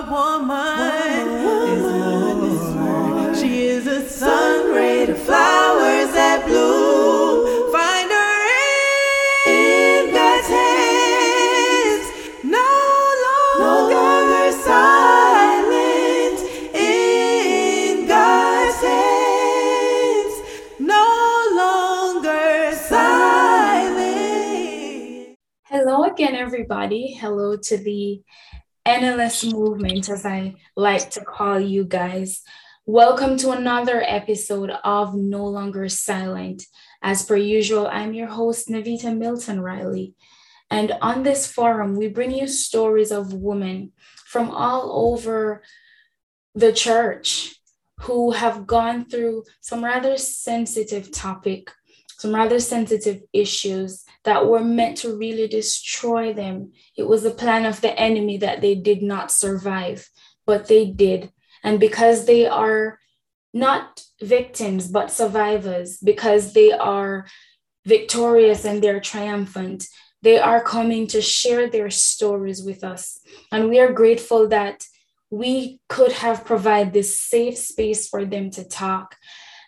Woman, woman. She is a sun ray to flowers that bloom. Find her in God's hands. No longer silent in God's hands. No longer silent. Hello again, everybody. Hello to the NLS movement, as I like to call you guys. Welcome to another episode of No Longer Silent. As per usual, I'm your host, Navita Milton Riley. And on this forum, we bring you stories of women from all over the church who have gone through some rather sensitive topic, some rather sensitive issues that were meant to really destroy them. It was the plan of the enemy that they did not survive, but they did. And because they are not victims, but survivors, because they are victorious and they're triumphant, they are coming to share their stories with us. And we are grateful that we could have provided this safe space for them to talk.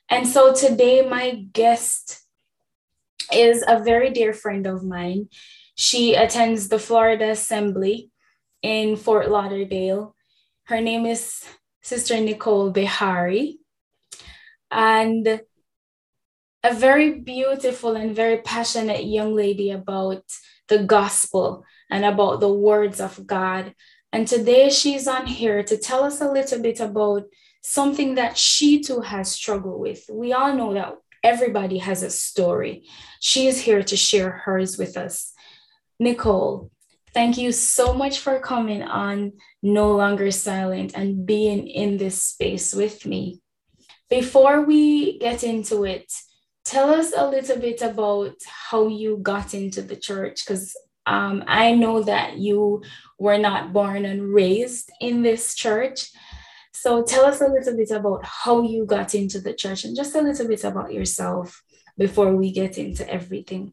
And so today, my guest is a very dear friend of mine. She attends the Florida Assembly in Fort Lauderdale. Her name is Sister Nicole Beharie. And a very beautiful and very passionate young lady about the gospel and about the words of God. And today she's on here to tell us a little bit about something that she too has struggled with. We all know that everybody has a story. She is here to share hers with us. Nicole, thank you so much for coming on No Longer Silent and being in this space with me. Before we get into it, tell us a little bit about how you got into the church because um, I know that you were not born and raised in this church. So tell us a little bit about how you got into the church and just a little bit about yourself before we get into everything.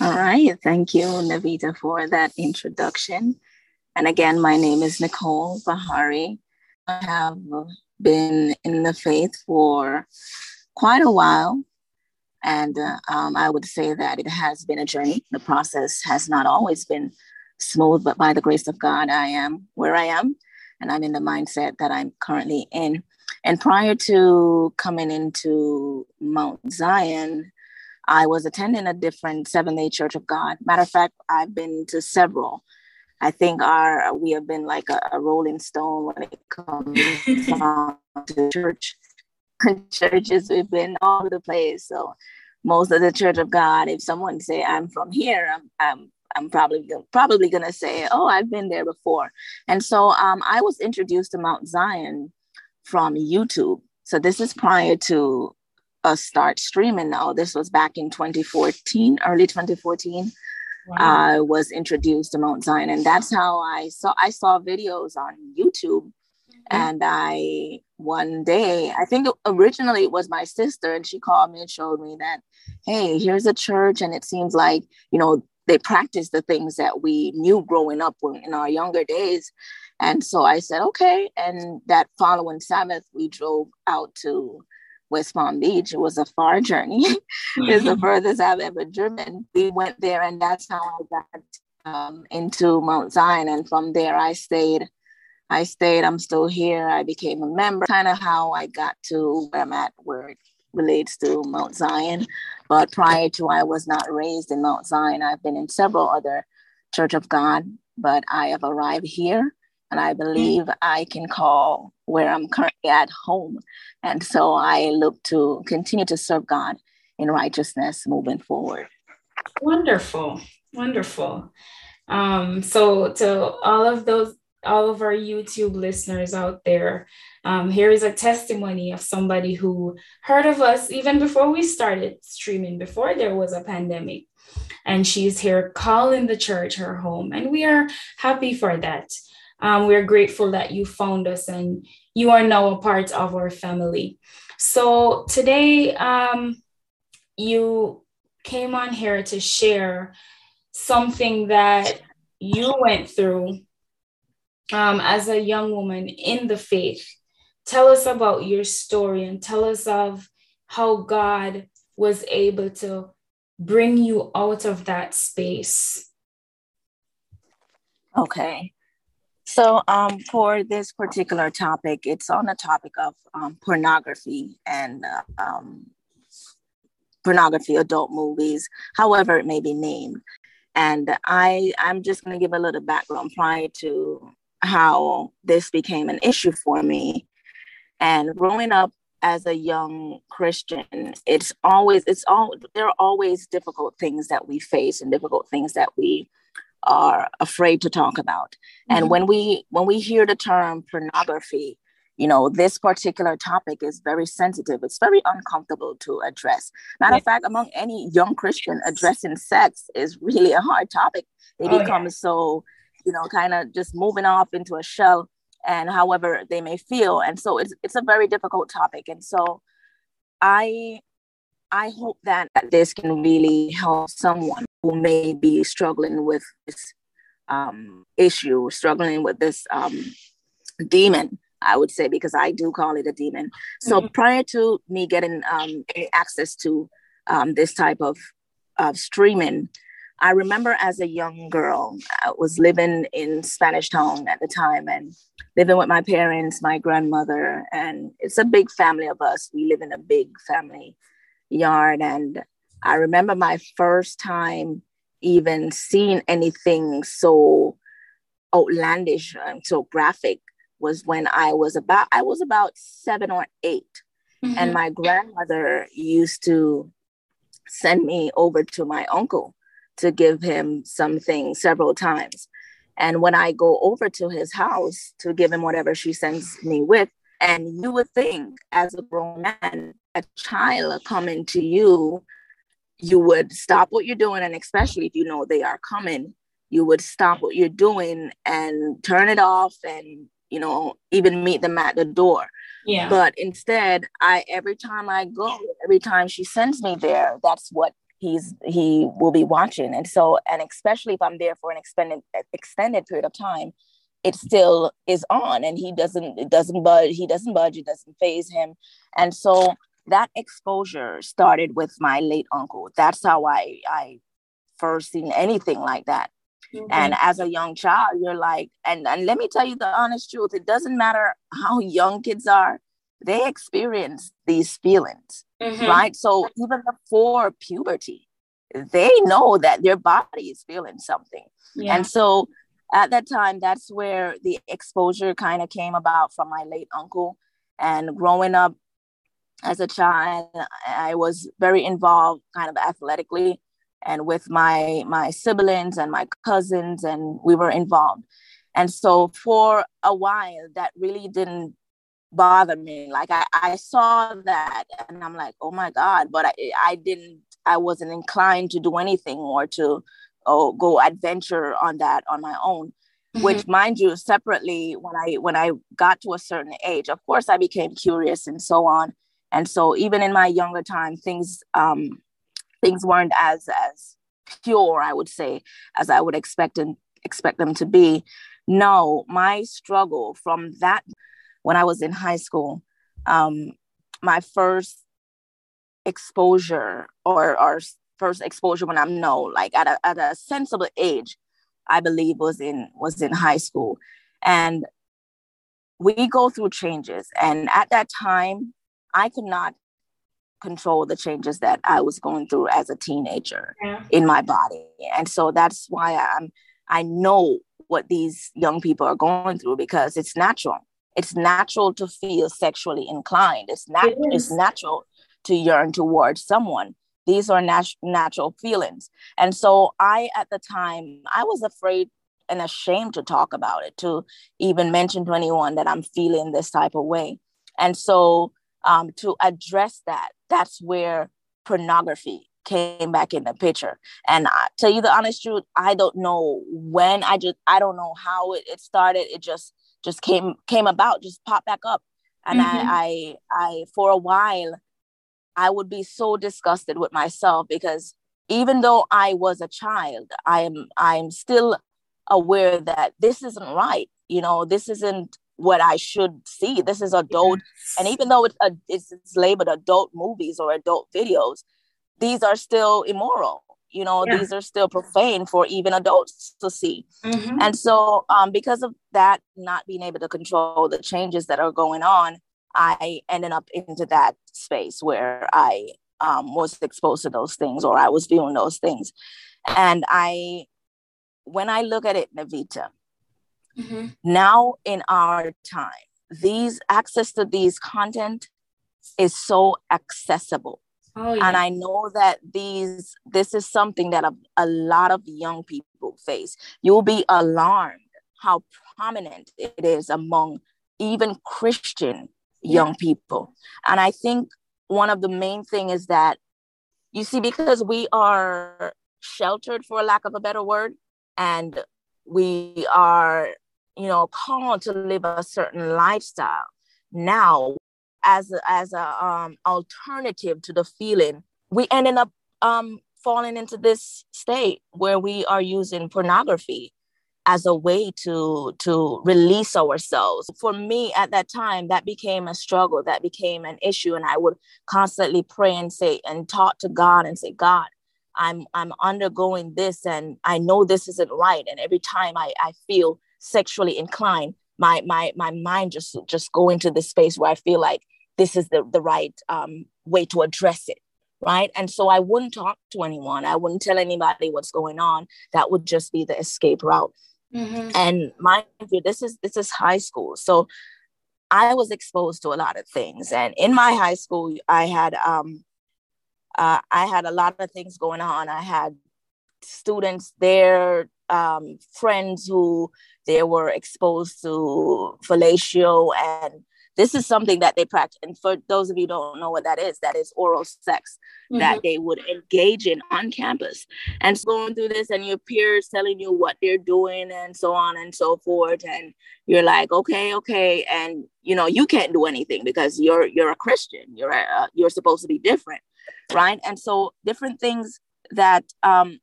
All right. Thank you, Navita, for that introduction. And again, my name is Nicole Beharie. I have been in the faith for quite a while. And uh, um, I would say that it has been a journey. The process has not always been smooth, but by the grace of God, I am where I am and I'm in the mindset that I'm currently in. And prior to coming into Mount Zion, I was attending a different Seventh Day Church of God. Matter of fact, I've been to several. I think our we have been like a, a rolling stone when it comes to church. Churches, we've been all over the place. So most of the Church of God, if someone say I'm from here, I'm, I'm I'm probably probably gonna say, "Oh, I've been there before." And so um, I was introduced to Mount Zion from YouTube. So this is prior to us start streaming. Now this was back in 2014, early 2014. Wow. I was introduced to Mount Zion, and that's how I saw I saw videos on YouTube. Mm-hmm. And I one day, I think originally it was my sister, and she called me and showed me that, hey, here's a church, and it seems like you know they practice the things that we knew growing up in our younger days. And so I said, okay. And that following Sabbath, we drove out to West Palm Beach. It was a far journey. it's the furthest I've ever driven. We went there, and that's how I got um, into Mount Zion. And from there, I stayed. I stayed. I'm still here. I became a member. Kind of how I got to where I'm at, where relates to Mount Zion. But prior to, I was not raised in Mount Zion. I've been in several other Church of God, but I have arrived here and I believe I can call where I'm currently at home. And so I look to continue to serve God in righteousness moving forward. Wonderful, wonderful. Um, so to all of those, all of our YouTube listeners out there, um, here is a testimony of somebody who heard of us even before we started streaming, before there was a pandemic. And she's here calling the church her home. And we are happy for that. Um, we're grateful that you found us and you are now a part of our family. So today, um, you came on here to share something that you went through um, as a young woman in the faith. Tell us about your story and tell us of how God was able to bring you out of that space. Okay. So, um, for this particular topic, it's on the topic of um, pornography and uh, um, pornography, adult movies, however it may be named. And I, I'm just going to give a little background prior to how this became an issue for me. And growing up as a young Christian, it's always, it's all, there are always difficult things that we face and difficult things that we are afraid to talk about. Mm-hmm. And when we, when we hear the term pornography, you know, this particular topic is very sensitive. It's very uncomfortable to address. Matter yeah. of fact, among any young Christian, addressing sex is really a hard topic. They oh, become yeah. so, you know, kind of just moving off into a shell and however they may feel. And so it's it's a very difficult topic. And so I I hope that this can really help someone who may be struggling with this um, issue, struggling with this um, demon I would say, because I do call it a demon. So mm-hmm. prior to me getting um, access to um, this type of, of streaming, I remember as a young girl, I was living in Spanish Town at the time and living with my parents, my grandmother, and it's a big family of us. We live in a big family yard. And I remember my first time even seeing anything so outlandish and so graphic was when I was about I was about seven or 8 mm-hmm. and my grandmother used to send me over to my uncle to give him something several times. And when I go over to his house to give him whatever she sends me with, and you would think as a grown man, a child coming to you, you would stop what you're doing, and especially if you know they are coming, you would stop what you're doing and turn it off and you know, even meet them at the door. Yeah. But instead, I every time I go, every time she sends me there, that's what he's he will be watching. And so, and especially if I'm there for an extended extended period of time, it still is on and he doesn't it doesn't budge, he doesn't budge, it doesn't phase him. And so that exposure started with my late uncle. That's how I I first seen anything like that. Mm-hmm. And as a young child, you're like, and, and let me tell you the honest truth it doesn't matter how young kids are, they experience these feelings, mm-hmm. right? So even before puberty, they know that their body is feeling something. Yeah. And so at that time, that's where the exposure kind of came about from my late uncle. And growing up as a child, I was very involved kind of athletically and with my my siblings and my cousins and we were involved and so for a while that really didn't bother me like i, I saw that and i'm like oh my god but i, I didn't i wasn't inclined to do anything or to oh, go adventure on that on my own mm-hmm. which mind you separately when i when i got to a certain age of course i became curious and so on and so even in my younger time things um, things weren't as as pure, I would say, as I would expect and expect them to be. No, my struggle from that when I was in high school, um, my first exposure or or first exposure when I'm no like at a at a sensible age, I believe was in was in high school, and we go through changes. And at that time, I could not control the changes that I was going through as a teenager yeah. in my body. And so that's why I'm I know what these young people are going through because it's natural. It's natural to feel sexually inclined. It's not it it's natural to yearn towards someone. These are nat- natural feelings. And so I at the time I was afraid and ashamed to talk about it, to even mention to anyone that I'm feeling this type of way. And so um, to address that, that's where pornography came back in the picture. And I tell you the honest truth, I don't know when. I just I don't know how it, it started. It just just came came about, just popped back up. And mm-hmm. I, I I for a while I would be so disgusted with myself because even though I was a child, I am I'm still aware that this isn't right. you know this isn't what i should see this is adult yes. and even though it's, a, it's, it's labeled adult movies or adult videos these are still immoral you know yeah. these are still profane for even adults to see mm-hmm. and so um, because of that not being able to control the changes that are going on i ended up into that space where i um, was exposed to those things or i was viewing those things and i when i look at it navita mm-hmm. now in our time these access to these content is so accessible Oh, yeah. And I know that these this is something that a, a lot of young people face. You'll be alarmed how prominent it is among even Christian young yeah. people. And I think one of the main thing is that you see because we are sheltered for lack of a better word and we are you know called to live a certain lifestyle now as a, as a um, alternative to the feeling, we ended up um, falling into this state where we are using pornography as a way to to release ourselves. For me at that time that became a struggle that became an issue and i would constantly pray and say and talk to god and say god i'm i'm undergoing this and i know this isn't right. And every time i i feel sexually inclined my my my mind just just go into this space where i feel like this is the, the right um, way to address it right? And so i wouldn't talk to anyone. I wouldn't tell anybody what's going on. That would just be the escape route. Mm-hmm. and mind you this is this is high school. So i was exposed to a lot of things. And in my high school i had um uh, i had a lot of things going on. I had students there um, friends who they were exposed to fellatio and this is something that they practice and for those of you don't know what that is that is oral sex mm-hmm. that they would engage in on campus. And so going through this and your peers telling you what they're doing and so on and so forth and you're like okay okay and you know you can't do anything because you're you're a christian. You're a, uh, you're supposed to be different right? And so different things that um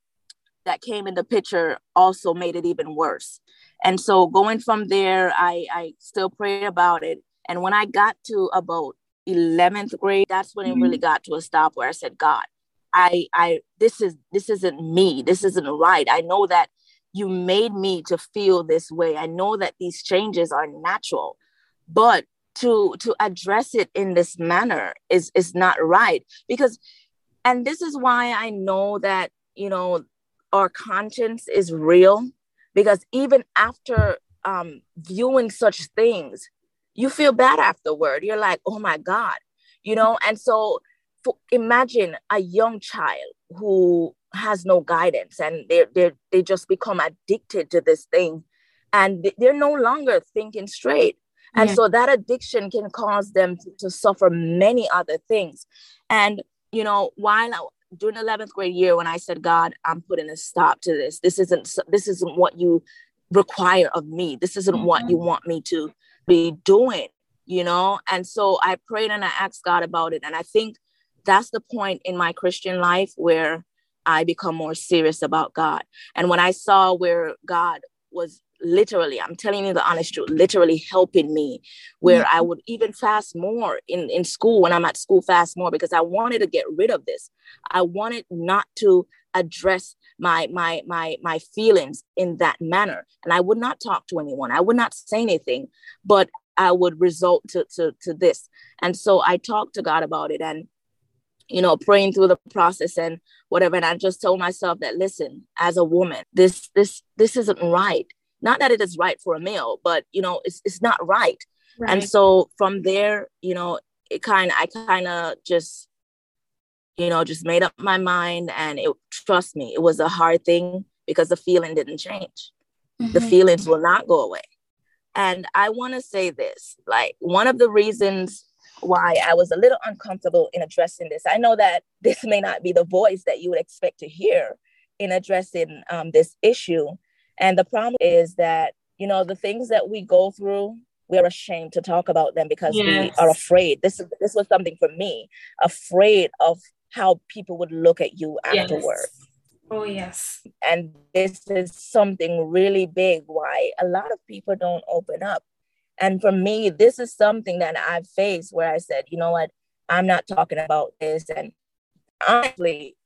that came in the picture also made it even worse. And so going from there i i still pray about it and when I got to about 11th grade, that's when it really mm-hmm. got to a stop where I said, God, I, I, this is, this isn't me. This isn't right. I know that you made me to feel this way. I know that these changes are natural, but to, to address it in this manner is, is not right because, and this is why I know that, you know, our conscience is real because even after um, viewing such things, you feel bad afterward. You're like, oh my God, you know? And so for, imagine a young child who has no guidance and they they they just become addicted to this thing and they're no longer thinking straight. And yeah. so that addiction can cause them to, to, suffer many other things. And, you know, while I, during 11th grade year, when I said, God, I'm putting a stop to this, this isn't, this isn't what you require of me. This isn't mm-hmm. what you want me to be doing, you know? And so I prayed and I asked God about it. And I think that's the point in my Christian life where I become more serious about God. And when I saw where God was literally, I'm telling you the honest truth, literally helping me, where mm-hmm. I would even fast more in, in school when I'm at school, fast more because I wanted to get rid of this. I wanted not to address my my my my feelings in that manner. And i would not talk to anyone. I would not say anything but i would result to to, to this. And so i talked to god about it and you know praying through the process and whatever. And i just told myself that listen as a woman this this this isn't right. Not that it is right for a male but you know it's, it's not right. right. and so from there you know it kind i kind of just you know, just made up my mind. And it, trust me, it was a hard thing because the feeling didn't change. Mm-hmm. The feelings will not go away. And I want to say this like, one of the reasons why I was a little uncomfortable in addressing this, I know that this may not be the voice that you would expect to hear in addressing um, this issue. And the problem is that, you know, the things that we go through we're ashamed to talk about them because yes. we are afraid. This this was something for me, afraid of how people would look at you afterward. Yes. Oh, yes. And this is something really big why a lot of people don't open up. And for me, this is something that I've faced where I said, you know what, I'm not talking about this. And honestly,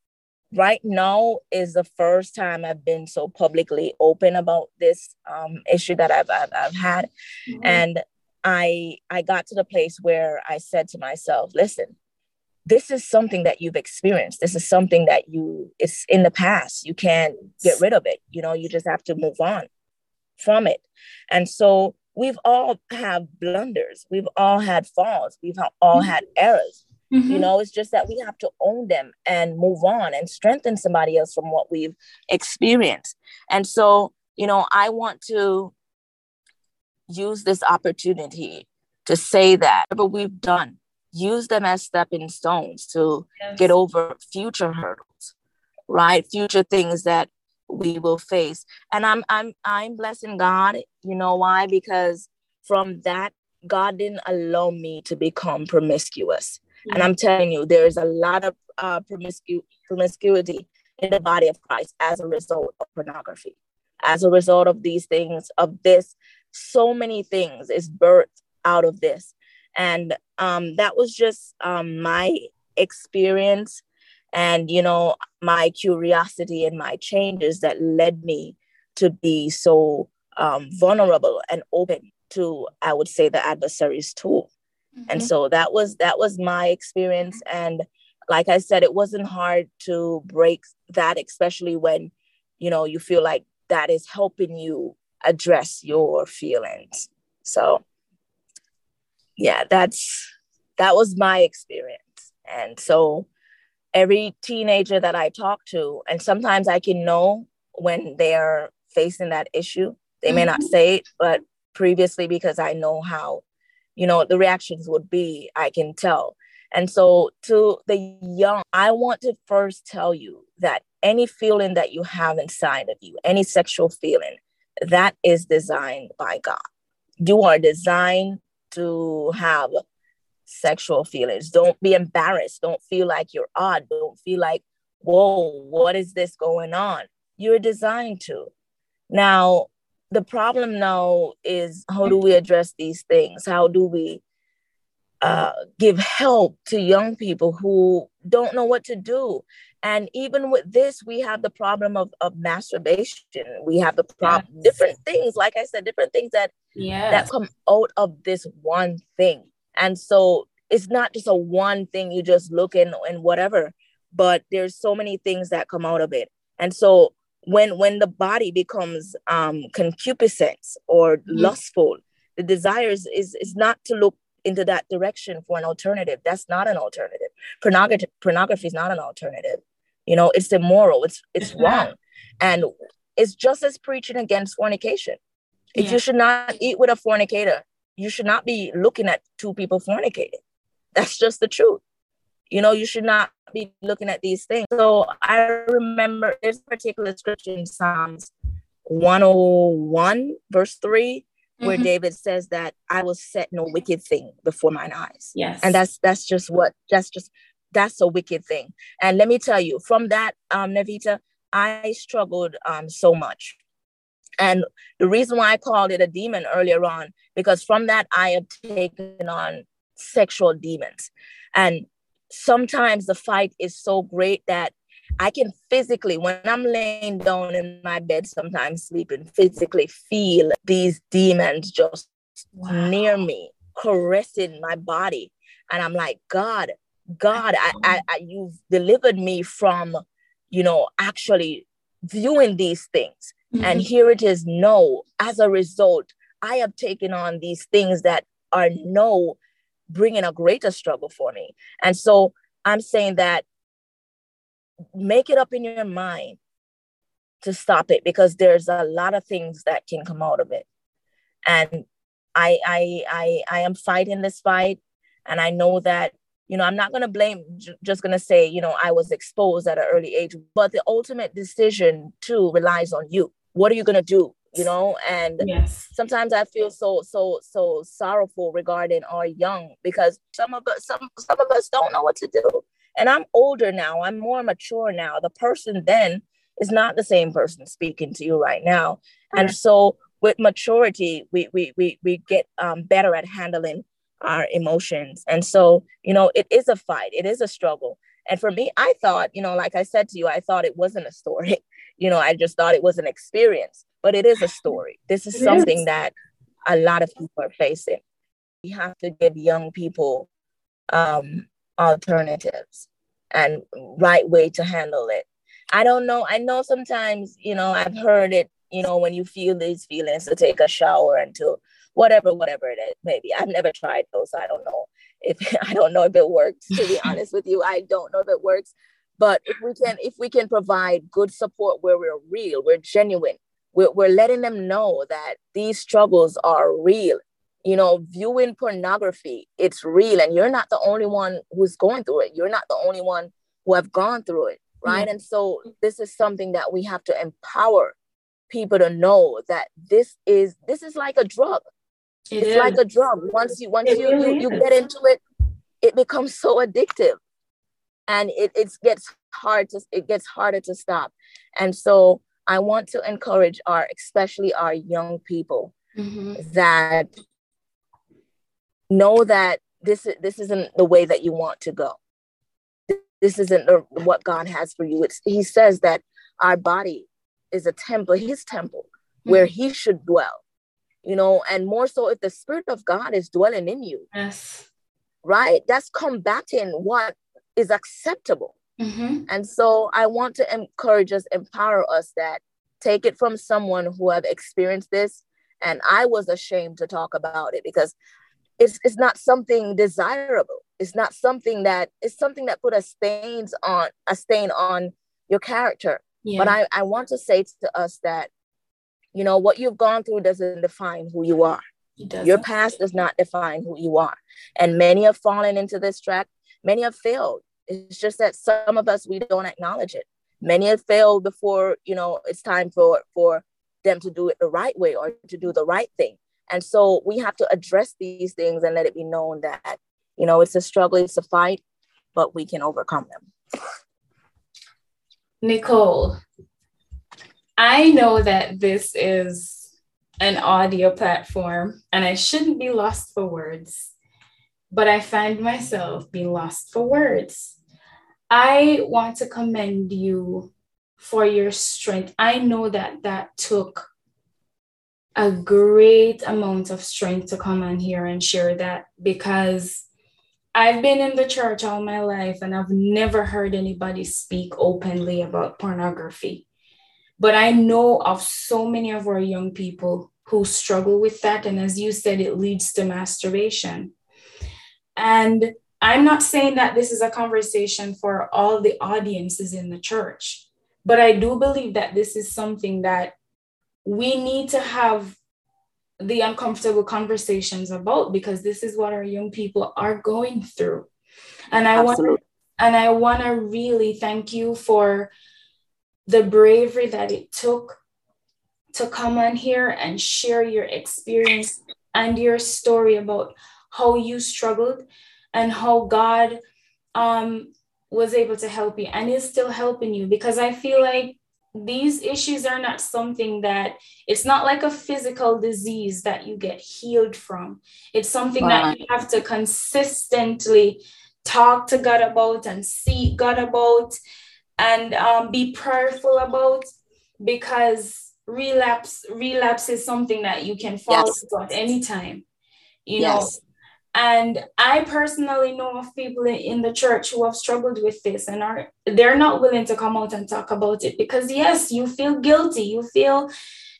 right now is the first time I've been so publicly open about this um, issue that I've, I've, I've had. Mm-hmm. And I, I got to the place where I said to myself, listen, this is something that you've experienced. This is something that you, it's in the past. You can't get rid of it. You know, you just have to move on from it. And so we've all have blunders. We've all had falls. We've all mm-hmm. had errors. Mm-hmm. You know, it's just that we have to own them and move on and strengthen somebody else from what we've experienced. And so, you know, I want to use this opportunity to say that whatever we've done, use them as stepping stones to yes. get over future hurdles, right? Future things that we will face. And I'm I'm I'm blessing God. You know why? Because from that, God didn't allow me to become promiscuous. And I'm telling you, there is a lot of uh, promiscu- promiscuity in the body of Christ as a result of pornography. As a result of these things, of this, so many things is birthed out of this. And um, that was just um, my experience and, you know, my curiosity and my changes that led me to be so um, vulnerable and open to, I would say, the adversary's tool. Mm-hmm. And so that was that was my experience. And like I said, it wasn't hard to break that, especially when, you know, you feel like that is helping you address your feelings. So yeah, that's that was my experience. And so every teenager that I talk to, and sometimes I can know when they're facing that issue. They may not mm-hmm. say it, but previously because I know how you know the reactions would be i can tell and so to the young i want to first tell you that any feeling that you have inside of you any sexual feeling that is designed by god you are designed to have sexual feelings. Don't be embarrassed. Don't feel like you're odd. Don't feel like whoa what is this going on? You're designed to. Now the problem now is how do we address these things? How do we uh, give help to young people who don't know what to do? And even with this, we have the problem of, of masturbation. We have the problem, yes. different things, like I said, different things that yes. that come out of this one thing. And so it's not just a one thing you just look in and whatever, but there's so many things that come out of it. And so when when the body becomes um, concupiscent or mm-hmm. lustful, the desire is, is is not to look into that direction for an alternative. That's not an alternative. Pornography pornography is not an alternative. You know, it's immoral. It's it's wrong, and it's just as preaching against fornication. If yeah. you should not eat with a fornicator, you should not be looking at two people fornicating. That's just the truth you know you should not be looking at these things so i remember this particular scripture in psalms 101 verse 3 where mm-hmm. david says that i will set no wicked thing before mine eyes yes and that's that's just what that's just that's a wicked thing and let me tell you from that um navita i struggled um so much and the reason why i called it a demon earlier on because from that i have taken on sexual demons and sometimes the fight is so great that I can physically, when I'm laying down in my bed, sometimes sleeping, physically feel these demons just wow. near me, caressing my body. And I'm like, God, God, I, I, I, you've delivered me from, you know, actually viewing these things. Mm-hmm. And here it is, no. As a result, I have taken on these things that are no bringing a greater struggle for me. And so I'm saying that make it up in your mind to stop it because there's a lot of things that can come out of it. And I I I I am fighting this fight and I know that you know i'm not going to blame just going to say you know i was exposed at an early age but the ultimate decision too relies on you. What are you going to do you know? And yes. sometimes i feel so so so sorrowful regarding our young because some of us some some of us don't know what to do. And i'm older now i'm more mature now. The person then is not the same person speaking to you right now. And so with maturity, we we we we get um, better at handling our emotions. And so, you know, it is a fight, it is a struggle. And for me, I thought, you know, like I said to you, I thought it wasn't a story. You know, I just thought it was an experience, but it is a story. This is it something is. that a lot of people are facing. We have to give young people um, alternatives and right way to handle it. I don't know. I know sometimes, you know, I've heard it, you know, when you feel these feelings to take a shower and to whatever, whatever it is, maybe. I've never tried those. I don't know if I don't know if it works, to be honest with you. I don't know if it works. But if we can, if we can provide good support where we're real, we're genuine, we're, we're letting them know that these struggles are real you know, viewing pornography, it's real. And you're not the only one who's going through it. You're not the only one who have gone through it. Right. And so this is something that we have to empower people to know that this is this is like a drug. It it's is. like a drug. Once you once it you, really you, you get into it, it becomes so addictive. And it, it gets hard to it gets harder to stop. And so I want to encourage our, especially our young people, mm-hmm. that know that this this isn't the way that you want to go this isn't the, what god has for you it's he says that our body is a temple his temple mm-hmm. where he should dwell you know and more so if the spirit of god is dwelling in you. Yes. Right? That's combating what is acceptable. Mm-hmm. and so i want to encourage us empower us that take it from someone who have experienced this. And i was ashamed to talk about it because it's, it's not something desirable. It's not something that it's something that put a stains on a stain on your character. Yeah. but I, I want to say to us that you know what you've gone through doesn't define who you are. Your past does not define who you are. And many have fallen into this trap. Many have failed. It's just that some of us we don't acknowledge it. Many have failed before you know it's time for for them to do it the right way or to do the right thing. And so we have to address these things and let it be known that, you know, it's a struggle, it's a fight, but we can overcome them. Nicole, I know that this is an audio platform and I shouldn't be lost for words, but I find myself being lost for words. I want to commend you for your strength. I know that that took a great amount of strength to come on here and share that because I've been in the church all my life and I've never heard anybody speak openly about pornography. But I know of so many of our young people who struggle with that. And as you said, it leads to masturbation. And I'm not saying that this is a conversation for all the audiences in the church, but I do believe that this is something that we need to have the uncomfortable conversations about because this is what our young people are going through and i Absolutely. want and i want to really thank you for the bravery that it took to come on here and share your experience and your story about how you struggled and how god um, was able to help you and is still helping you because i feel like these issues are not something that it's not like a physical disease that you get healed from. It's something wow. that you have to consistently talk to God about and seek God about and um, be prayerful about because relapse relapse is something that you can fall yes. into at any time. You yes. know, and I personally know of people in the church who have struggled with this and are they're not willing to come out and talk about it because yes, you feel guilty, you feel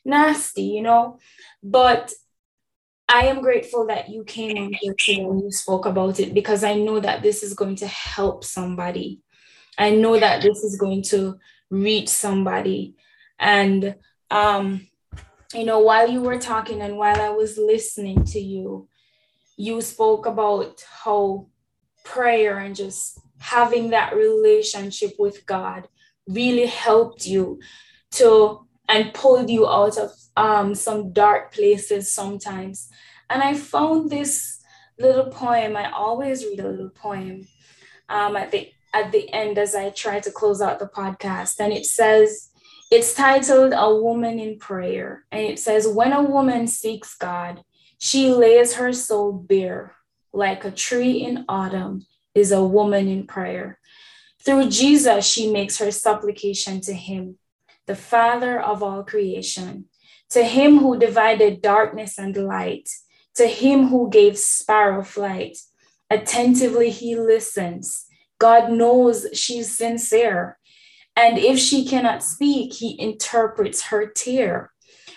nasty, you know. But I am grateful that you came on here today and you spoke about it because I know that this is going to help somebody. I know that this is going to reach somebody. And um, you know, while you were talking and while I was listening to you, you spoke about how prayer and just having that relationship with God really helped you to and pulled you out of um, some dark places sometimes. And I found this little poem. I always read a little poem um, at the at the end as I try to close out the podcast, and it says, It's titled A Woman in Prayer. And it says, When a woman seeks God, she lays her soul bare. Like a tree in autumn is a woman in prayer. Through Jesus, she makes her supplication to him, the Father of all creation, to him who divided darkness and light, to him who gave sparrow flight. Attentively he listens. God knows she's sincere. And if she cannot speak, he interprets her tear.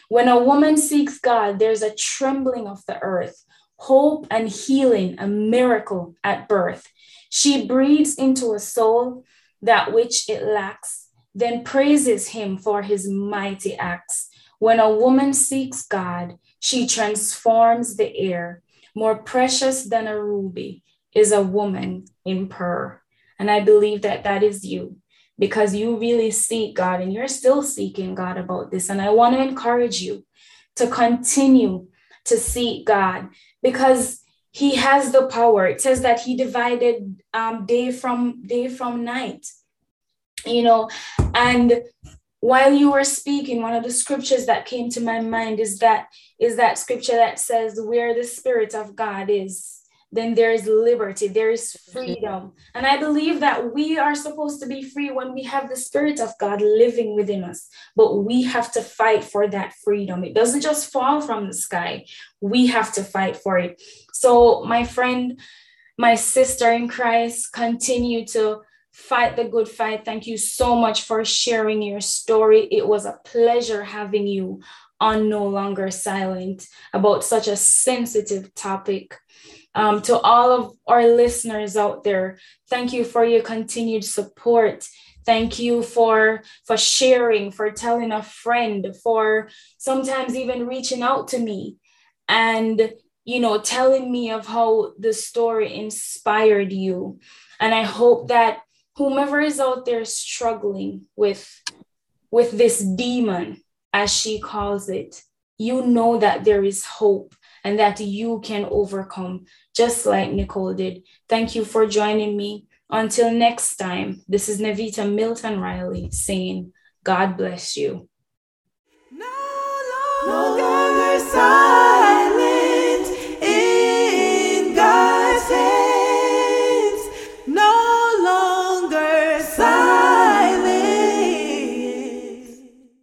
When a woman seeks God, there's a trembling of the earth, hope and healing, a miracle at birth. She breathes into a soul that which it lacks, then praises him for his mighty acts. When a woman seeks God, she transforms the air. More precious than a ruby is a woman in prayer. And I believe that that is you because you really seek God and you're still seeking God about this. And I want to encourage you to continue to seek God because he has the power. It says that he divided um, day from day from night. You know, and while you were speaking, one of the scriptures that came to my mind is that is that scripture that says, "Where the Spirit of God is, then there is liberty, there is freedom. And I believe that we are supposed to be free when we have the Spirit of God living within us, but we have to fight for that freedom. It doesn't just fall from the sky, we have to fight for it. So, my friend, my sister in Christ, continue to fight the good fight. Thank you so much for sharing your story. It was a pleasure having you on No Longer Silent about such a sensitive topic. Um, to all of our listeners out there, thank you for your continued support. Thank you for for sharing, for telling a friend, for sometimes even reaching out to me and you know telling me of how the story inspired you. And I hope that whomever is out there struggling with with this demon as she calls it, you know that there is hope and that you can overcome, just like Nicole did. Thank you for joining me. Until next time, this is Navita Milton Riley saying, God bless you. No longer